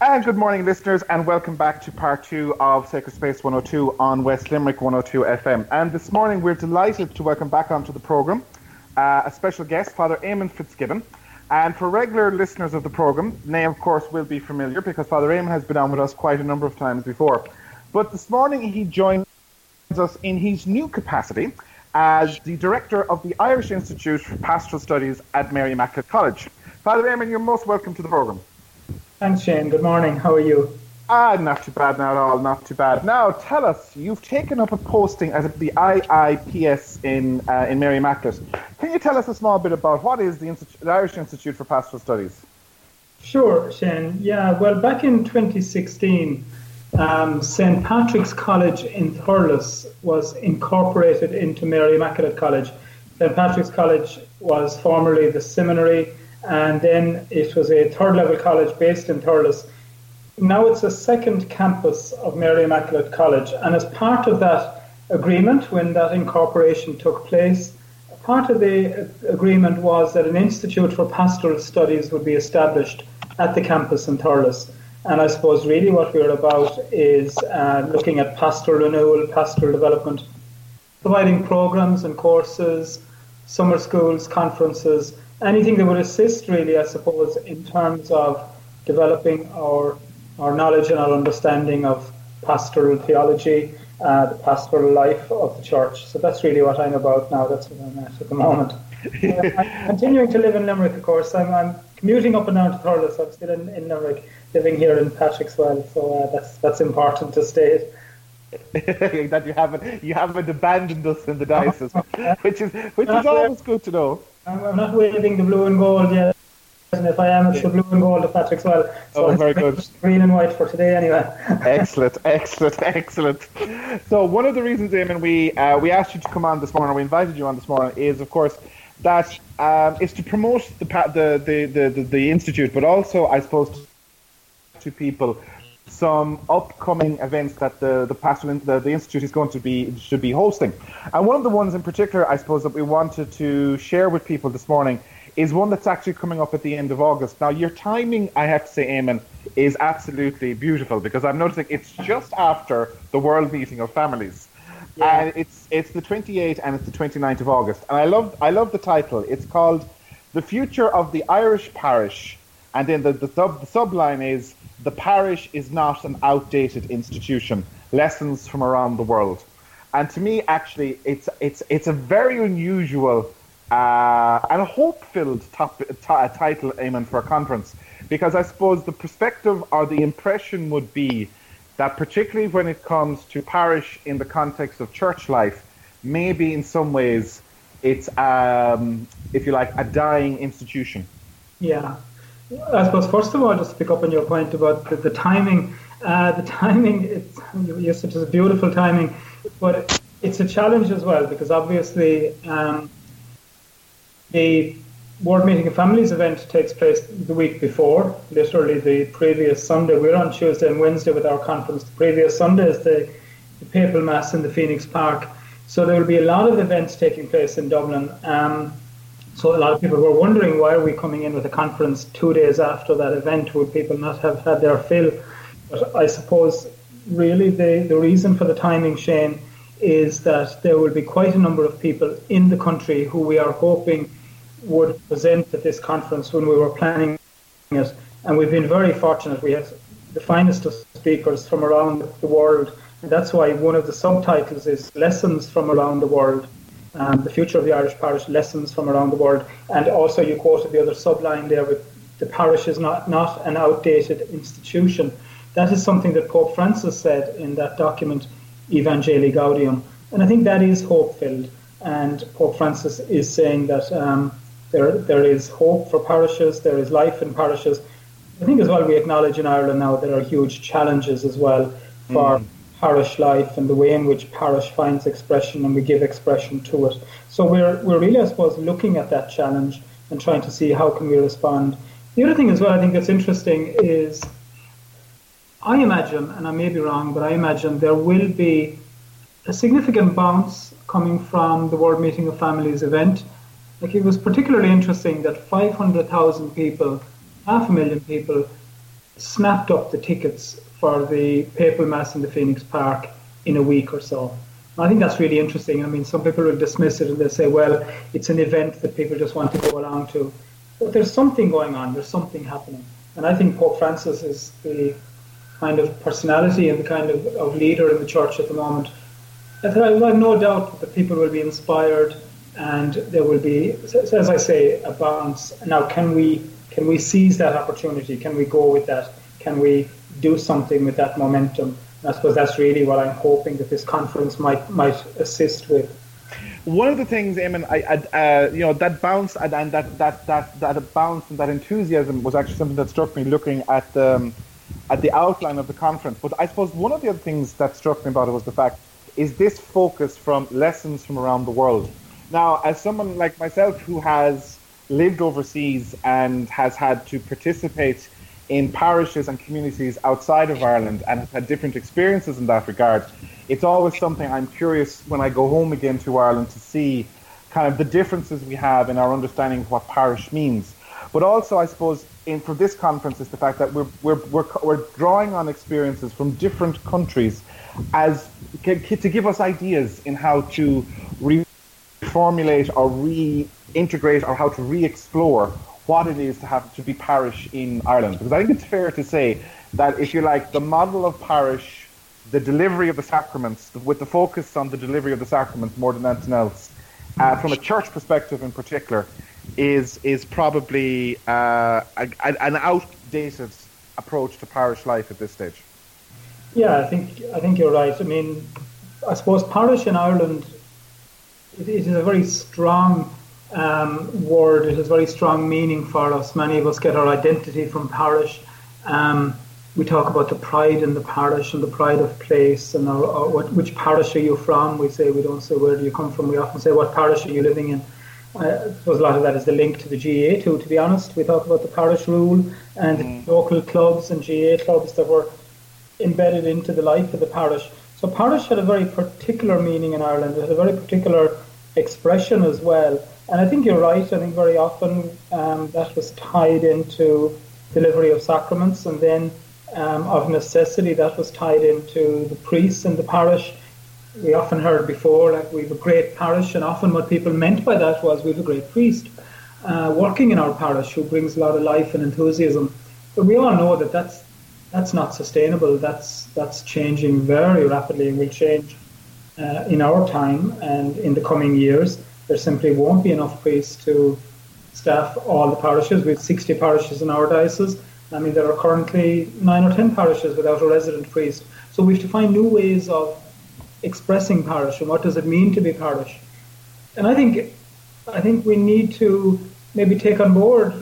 And good morning, listeners, and welcome back to part two of Sacred Space 102 on West Limerick 102 FM. And this morning we're delighted to welcome back onto the programme uh, a special guest, Father Eamon Fitzgibbon. And for regular listeners of the programme, name, of course, will be familiar because Father Eamon has been on with us quite a number of times before. But this morning he joins us in his new capacity as the director of the Irish Institute for Pastoral Studies at Mary Immaculate College. Father Eamon, you're most welcome to the programme. Thanks, Shane. Good morning. How are you? Ah, not too bad now at all. Not too bad. Now, tell us, you've taken up a posting at the IIPS in uh, in Mary Immaculate. Can you tell us a small bit about what is the, Institute, the Irish Institute for Pastoral Studies? Sure, Shane. Yeah, well, back in 2016, um, St. Patrick's College in Thurles was incorporated into Mary Immaculate College. St. Patrick's College was formerly the seminary, and then it was a third level college based in Thurles. Now it's a second campus of Mary Immaculate College, and as part of that agreement, when that incorporation took place, part of the agreement was that an Institute for Pastoral Studies would be established at the campus in Thurles. And I suppose really what we're about is uh, looking at pastoral renewal, pastoral development, providing programs and courses, summer schools, conferences, anything that would assist really, I suppose, in terms of developing our our knowledge and our understanding of pastoral theology, uh, the pastoral life of the church. So that's really what I'm about now. That's what I'm at at the moment. uh, I'm continuing to live in Limerick, of course. I'm, I'm commuting up and down to Thurles. I'm still in, in Limerick, living here in Patrickswell. So uh, that's that's important to state. that you haven't you haven't abandoned us in the diocese, which is which is always good to know. I'm, I'm not waving the blue and gold yet and if I am, it's the blue and gold of Patrickswell. So oh, very good. Green and white for today, anyway. excellent, excellent, excellent. So one of the reasons, Eamon, we uh, we asked you to come on this morning, or we invited you on this morning, is of course that um, is to promote the, the, the, the, the institute, but also, I suppose, to people some upcoming events that the the pastoral the, the institute is going to be should be hosting. And one of the ones in particular, I suppose, that we wanted to share with people this morning is one that's actually coming up at the end of August. Now, your timing, I have to say, Eamon, is absolutely beautiful because I'm noticing it's just after the World Meeting of Families. Yeah. And it's it's the 28th and it's the 29th of August. And I love I love the title. It's called The Future of the Irish Parish. And then the, the, sub, the subline is The Parish is not an outdated institution. Lessons from around the world. And to me, actually, it's it's it's a very unusual uh, and hope-filled t- title, Eamon, for a conference, because I suppose the perspective or the impression would be that particularly when it comes to parish in the context of church life, maybe in some ways it's, um, if you like, a dying institution. Yeah. I suppose, first of all, just to pick up on your point about the, the timing, uh, the timing, it's, said it's a beautiful timing, but it's a challenge as well, because obviously um, the World Meeting of Families event takes place the week before, literally the previous Sunday. We're on Tuesday and Wednesday with our conference. The previous Sunday is the, the Papal Mass in the Phoenix Park. So there will be a lot of events taking place in Dublin. Um, so a lot of people were wondering why are we coming in with a conference two days after that event? Would people not have had their fill? But I suppose really the, the reason for the timing, Shane, is that there will be quite a number of people in the country who we are hoping would present at this conference when we were planning it. And we've been very fortunate. We have the finest of speakers from around the world. And that's why one of the subtitles is Lessons from Around the World. Um, the future of the Irish parish, lessons from around the world. And also, you quoted the other subline there with the parish is not, not an outdated institution. That is something that Pope Francis said in that document, Evangelii Gaudium. And I think that is hope filled. And Pope Francis is saying that um, there, there is hope for parishes. There is life in parishes. I think as well we acknowledge in Ireland now there are huge challenges as well for mm. Parish life and the way in which parish finds expression and we give expression to it. So we're we're really I suppose looking at that challenge and trying to see how can we respond. The other thing as well I think that's interesting is I imagine, and I may be wrong, but I imagine there will be a significant bounce coming from the World Meeting of Families event like it was particularly interesting that 500,000 people, half a million people, snapped up the tickets for the papal mass in the Phoenix Park in a week or so. I think that's really interesting. I mean, some people will dismiss it and they'll say, well, it's an event that people just want to go along to. But there's something going on, there's something happening. And I think Pope Francis is the kind of personality and the kind of, of leader in the church at the moment. I have no doubt that people will be inspired and there will be, as I say, a bounce. Now, can we can we seize that opportunity? Can we go with that? Can we do something with that momentum? And I suppose that's really what I'm hoping that this conference might might assist with. One of the things, Eamon, I, I uh, you know, that bounce and, and that, that, that, that bounce and that enthusiasm was actually something that struck me looking at the, um, at the outline of the conference. But I suppose one of the other things that struck me about it was the fact is this focus from lessons from around the world. Now, as someone like myself who has lived overseas and has had to participate in parishes and communities outside of Ireland and have had different experiences in that regard, it's always something I'm curious when I go home again to Ireland to see kind of the differences we have in our understanding of what parish means. But also, I suppose, in for this conference is the fact that we're, we're, we're, we're drawing on experiences from different countries as to give us ideas in how to reformulate or reintegrate or how to re-explore what it is to have to be parish in Ireland. Because I think it's fair to say that if you like the model of parish, the delivery of the sacraments, with the focus on the delivery of the sacraments more than anything else, uh, from a church perspective in particular, is is probably uh, a, an outdated approach to parish life at this stage. Yeah, I think I think you're right. I mean, I suppose parish in Ireland it, is a very strong um, word. It has very strong meaning for us. Many of us get our identity from parish. Um, we talk about the pride in the parish and the pride of place and our, our, what, which parish are you from? We say we don't say where do you come from. We often say what parish are you living in. I suppose a lot of that is the link to the GAA too. To be honest, we talk about the parish rule and mm. local clubs and GAA clubs that were embedded into the life of the parish. So parish had a very particular meaning in Ireland. It had a very particular expression as well. And I think you're right. I think very often um, that was tied into delivery of sacraments, and then um, of necessity that was tied into the priests in the parish. We often heard before like we have a great parish, and often what people meant by that was we have a great priest uh, working in our parish who brings a lot of life and enthusiasm. But we all know that that's that's not sustainable. That's that's changing very rapidly and will change uh, in our time and in the coming years. There simply won't be enough priests to staff all the parishes. We have 60 parishes in our diocese. I mean, there are currently nine or ten parishes without a resident priest. So we have to find new ways of expressing parish and what does it mean to be parish. And I think, I think we need to maybe take on board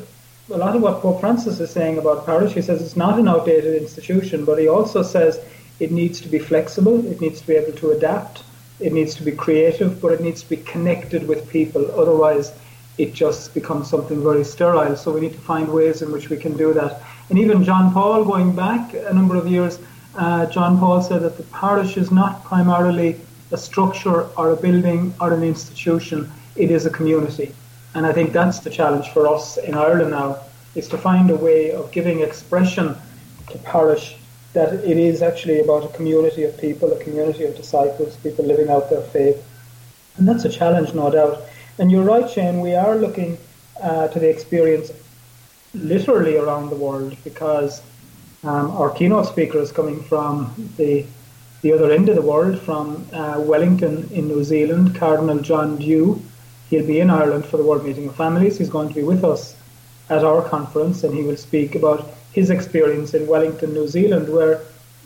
a lot of what Pope Francis is saying about parish. He says it's not an outdated institution, but he also says it needs to be flexible, it needs to be able to adapt, it needs to be creative, but it needs to be connected with people. Otherwise, it just becomes something very sterile. So we need to find ways in which we can do that. And even John Paul, going back a number of years, uh, John Paul said that the parish is not primarily a structure or a building or an institution, it is a community. And I think that's the challenge for us in Ireland now, is to find a way of giving expression to parish that it is actually about a community of people, a community of disciples, people living out their faith. And that's a challenge, no doubt. And you're right, Shane, we are looking uh, to the experience literally around the world because um, our keynote speaker is coming from the the other end of the world, from uh, Wellington in New Zealand, Cardinal John Dew. He'll be in Ireland for the World Meeting of Families. He's going to be with us at our conference and he will speak about his experience in Wellington, New Zealand, where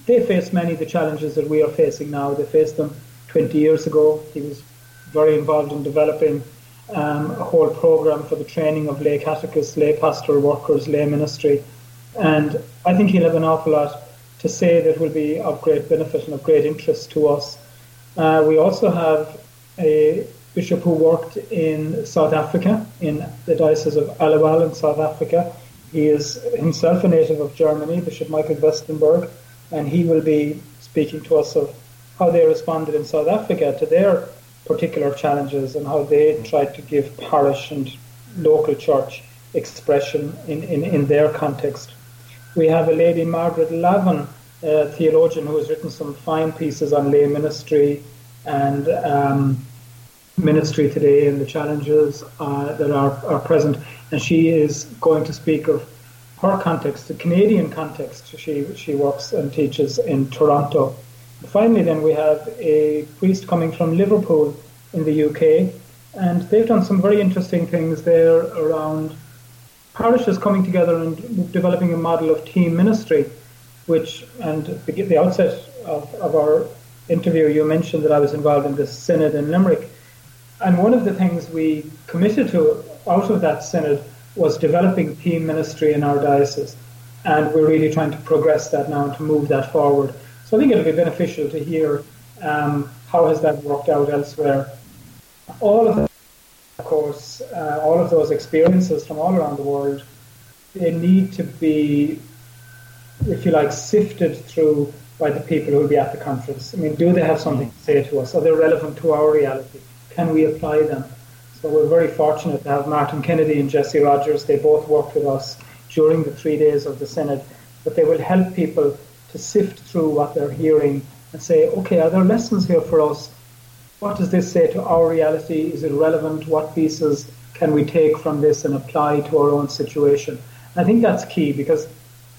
they face many of the challenges that we are facing now. They faced them 20 years ago. He was very involved in developing um, a whole program for the training of lay catechists, lay pastoral workers, lay ministry. And I think he'll have an awful lot to say that will be of great benefit and of great interest to us. Uh, we also have a bishop who worked in South Africa, in the Diocese of Aliwal in South Africa. He is himself a native of Germany, Bishop Michael Wüstenberg, and he will be speaking to us of how they responded in South Africa to their particular challenges and how they tried to give parish and local church expression in, in, in their context. We have a lady, Margaret Lavin, a theologian who has written some fine pieces on lay ministry and um, ministry today and the challenges uh, that are, are present. And she is going to speak of her context, the Canadian context. She, she works and teaches in Toronto. Finally, then we have a priest coming from Liverpool in the UK, and they've done some very interesting things there around parishes coming together and developing a model of team ministry, which, and at the outset of, of our interview, you mentioned that I was involved in this synod in Limerick. And one of the things we committed to out of that synod was developing team ministry in our diocese. And we're really trying to progress that now and to move that forward. So I think it'll be beneficial to hear um, how has that worked out elsewhere. All of that, of course, uh, all of those experiences from all around the world, they need to be, if you like, sifted through by the people who will be at the conference. I mean, do they have something to say to us? Are they relevant to our reality? Can we apply them? So we're very fortunate to have Martin Kennedy and Jesse Rogers. They both worked with us during the three days of the Synod, but they will help people to sift through what they're hearing and say, okay, are there lessons here for us? What does this say to our reality? Is it relevant? What pieces can we take from this and apply to our own situation? I think that's key because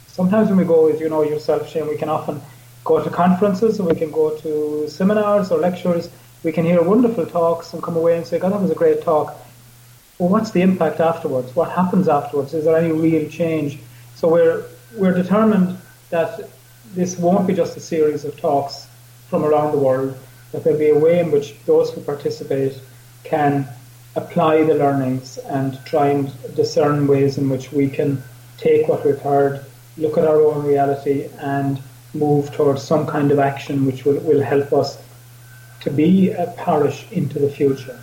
sometimes when we go, as you know yourself, Shane, we can often go to conferences or we can go to seminars or lectures we can hear wonderful talks and come away and say, God, that was a great talk. Well, what's the impact afterwards? What happens afterwards? Is there any real change? So we're we're determined that this won't be just a series of talks from around the world, that there'll be a way in which those who participate can apply the learnings and try and discern ways in which we can take what we've heard, look at our own reality, and move towards some kind of action which will, will help us to be a parish into the future.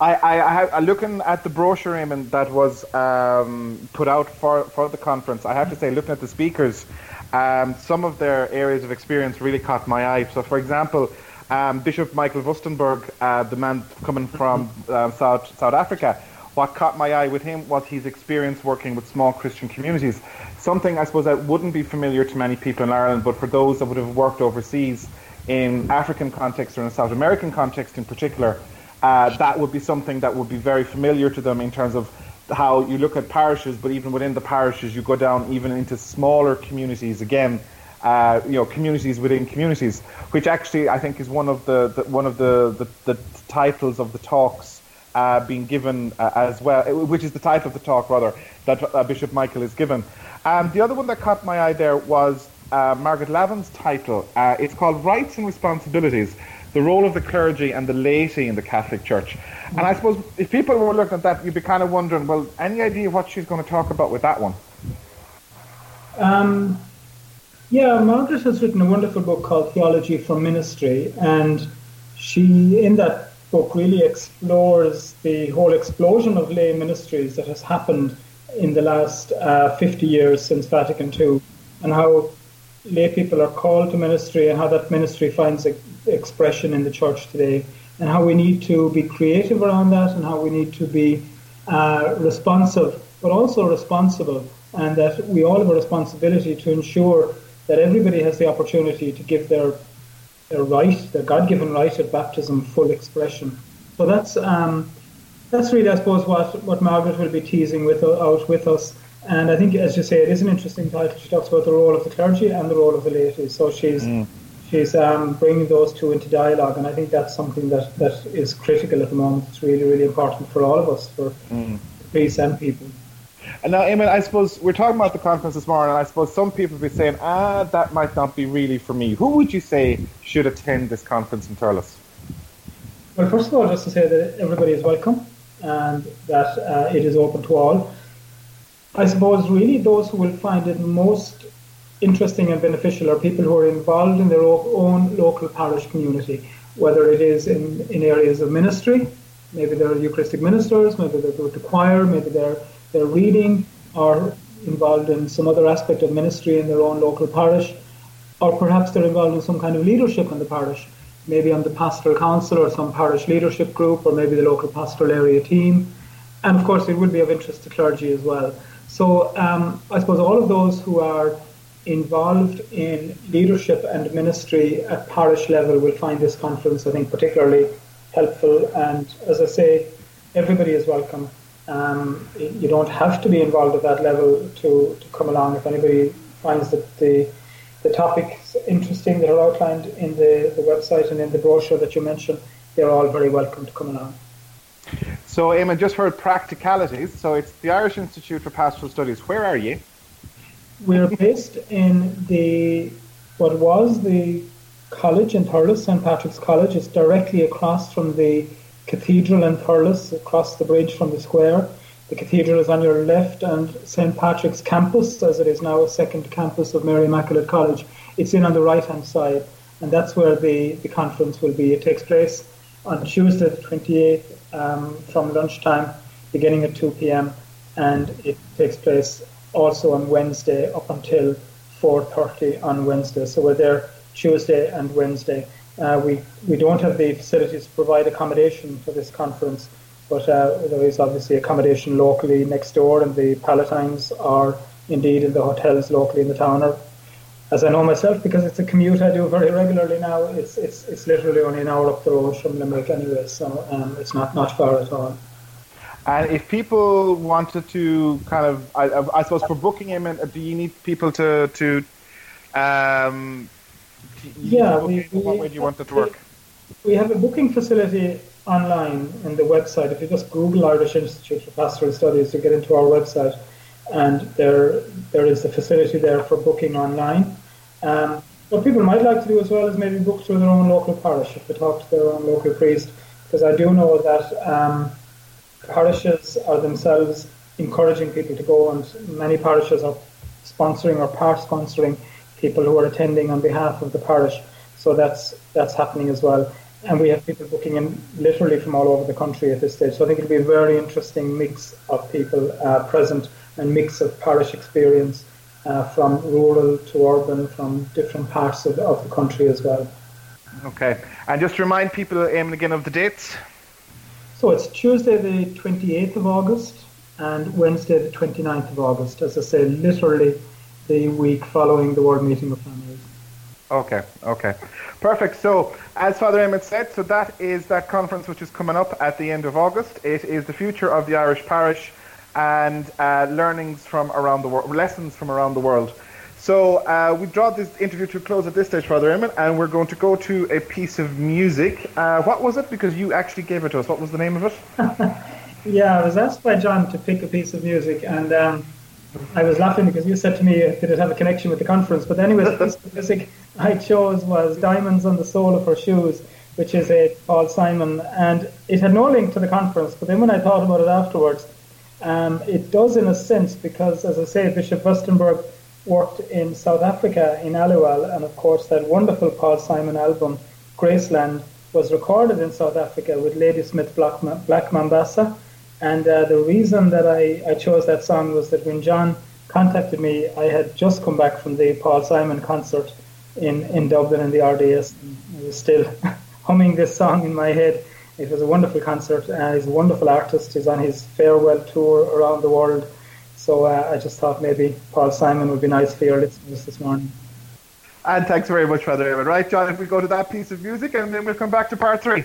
I, I, I, looking at the brochure, Eamon, that was um, put out for, for the conference. I have to say, looking at the speakers, um, some of their areas of experience really caught my eye. So, for example, um, Bishop Michael Wüstenberg, uh, the man coming from um, South South Africa, what caught my eye with him was his experience working with small Christian communities. Something I suppose that wouldn't be familiar to many people in Ireland, but for those that would have worked overseas in African context or in South American context in particular, uh, that would be something that would be very familiar to them in terms of how you look at parishes, but even within the parishes, you go down even into smaller communities again. Uh, you know, communities within communities, which actually I think is one of the, the one of the, the, the, titles of the talks uh, being given uh, as well, which is the title of the talk rather that uh, Bishop Michael is given. Um, the other one that caught my eye there was uh, Margaret Lavin's title. Uh, it's called Rights and Responsibilities The Role of the Clergy and the Laity in the Catholic Church. And I suppose if people were looking at that, you'd be kind of wondering, well, any idea what she's going to talk about with that one? Um, yeah, Margaret has written a wonderful book called Theology for Ministry, and she, in that book, really explores the whole explosion of lay ministries that has happened in the last uh, 50 years since Vatican II, and how lay people are called to ministry and how that ministry finds expression in the church today, and how we need to be creative around that, and how we need to be uh, responsive, but also responsible, and that we all have a responsibility to ensure that everybody has the opportunity to give their their right, their God-given right at baptism, full expression. So that's um, that's really, I suppose, what what Margaret will be teasing with out with us and I think, as you say, it is an interesting title. She talks about the role of the clergy and the role of the laity. So she's mm. she's um, bringing those two into dialogue, and I think that's something that, that is critical at the moment. It's really, really important for all of us, for mm. priests and people. And now, Eamon, I suppose we're talking about the conference this morning, and I suppose some people will be saying, ah, that might not be really for me. Who would you say should attend this conference in Thurles? Well, first of all, just to say that everybody is welcome and that uh, it is open to all. I suppose really those who will find it most interesting and beneficial are people who are involved in their own local parish community, whether it is in, in areas of ministry, maybe they're Eucharistic ministers, maybe they're going to choir, maybe they're, they're reading, or involved in some other aspect of ministry in their own local parish, or perhaps they're involved in some kind of leadership in the parish, maybe on the pastoral council or some parish leadership group, or maybe the local pastoral area team. And of course, it would be of interest to clergy as well. So um, I suppose all of those who are involved in leadership and ministry at parish level will find this conference, I think, particularly helpful. And as I say, everybody is welcome. Um, you don't have to be involved at that level to, to come along. If anybody finds that the the topics interesting that are outlined in the, the website and in the brochure that you mentioned, they're all very welcome to come along. So, Eamon, just for practicalities, so it's the Irish Institute for Pastoral Studies. Where are you? We're based in the what was the college in Thurles, St Patrick's College. It's directly across from the cathedral in Thurles, across the bridge from the square. The cathedral is on your left, and St Patrick's campus, as it is now a second campus of Mary Immaculate College, it's in on the right hand side, and that's where the, the conference will be. It takes place on Tuesday, the 28th, um, from lunchtime, beginning at 2 p.m., and it takes place also on Wednesday up until 4:30 on Wednesday. So we're there Tuesday and Wednesday. Uh, we we don't have the facilities to provide accommodation for this conference but uh, there is obviously accommodation locally next door, and the Palatines are indeed in the hotels locally in the town. Or, as I know myself, because it's a commute I do very regularly now, it's it's it's literally only an hour up the road from Limerick anyway, so um, it's not, not far at all. And if people wanted to kind of, I, I suppose, for booking him, do you need people to to? Um, yeah, we, we, what way do you want it to work? We have a booking facility online in the website. If you just Google Irish Institute for Pastoral Studies, you get into our website, and there there is a facility there for booking online. Um, what people might like to do as well is maybe book through their own local parish if they talk to their own local priest, because I do know that um, parishes are themselves encouraging people to go, and many parishes are sponsoring or part sponsoring people who are attending on behalf of the parish. So that's that's happening as well and we have people booking in literally from all over the country at this stage. So I think it'll be a very interesting mix of people uh, present and mix of parish experience uh, from rural to urban, from different parts of, of the country as well. Okay, and just to remind people, aim again of the dates. So it's Tuesday the 28th of August and Wednesday the 29th of August. As I say, literally the week following the World Meeting of Families. Okay, okay. Perfect. So, as Father Emmett said, so that is that conference which is coming up at the end of August. It is the future of the Irish parish and uh, learnings from around the world, lessons from around the world. So uh, we draw this interview to a close at this stage, Father Emmett, and we're going to go to a piece of music. Uh, what was it? Because you actually gave it to us. What was the name of it? yeah, I was asked by John to pick a piece of music, and um, I was laughing because you said to me, did it have a connection with the conference? But anyway, the piece of music I chose was Diamonds on the Sole of Her Shoes, which is a Paul Simon, and it had no link to the conference. But then when I thought about it afterwards, um, it does in a sense because, as I say, Bishop Wüstenberg worked in South Africa in Aliwal, and of course that wonderful Paul Simon album, Graceland, was recorded in South Africa with Ladysmith Black, Black Mambazo and uh, the reason that I, I chose that song was that when John contacted me, I had just come back from the Paul Simon concert in, in Dublin in the RDS. And I was still humming this song in my head. It was a wonderful concert. Uh, he's a wonderful artist. He's on his farewell tour around the world. So uh, I just thought maybe Paul Simon would be nice for your listeners this morning. And thanks very much, Father David. Right, John, if we go to that piece of music and then we'll come back to part three.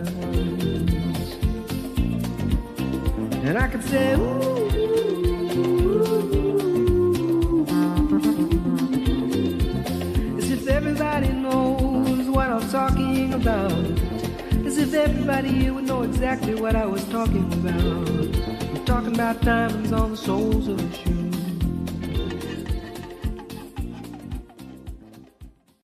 And I could say, Ooh. If everybody knows what I'm talking about. As if everybody here would know exactly what I was talking about. I'm talking about diamonds on the soles of the shoes.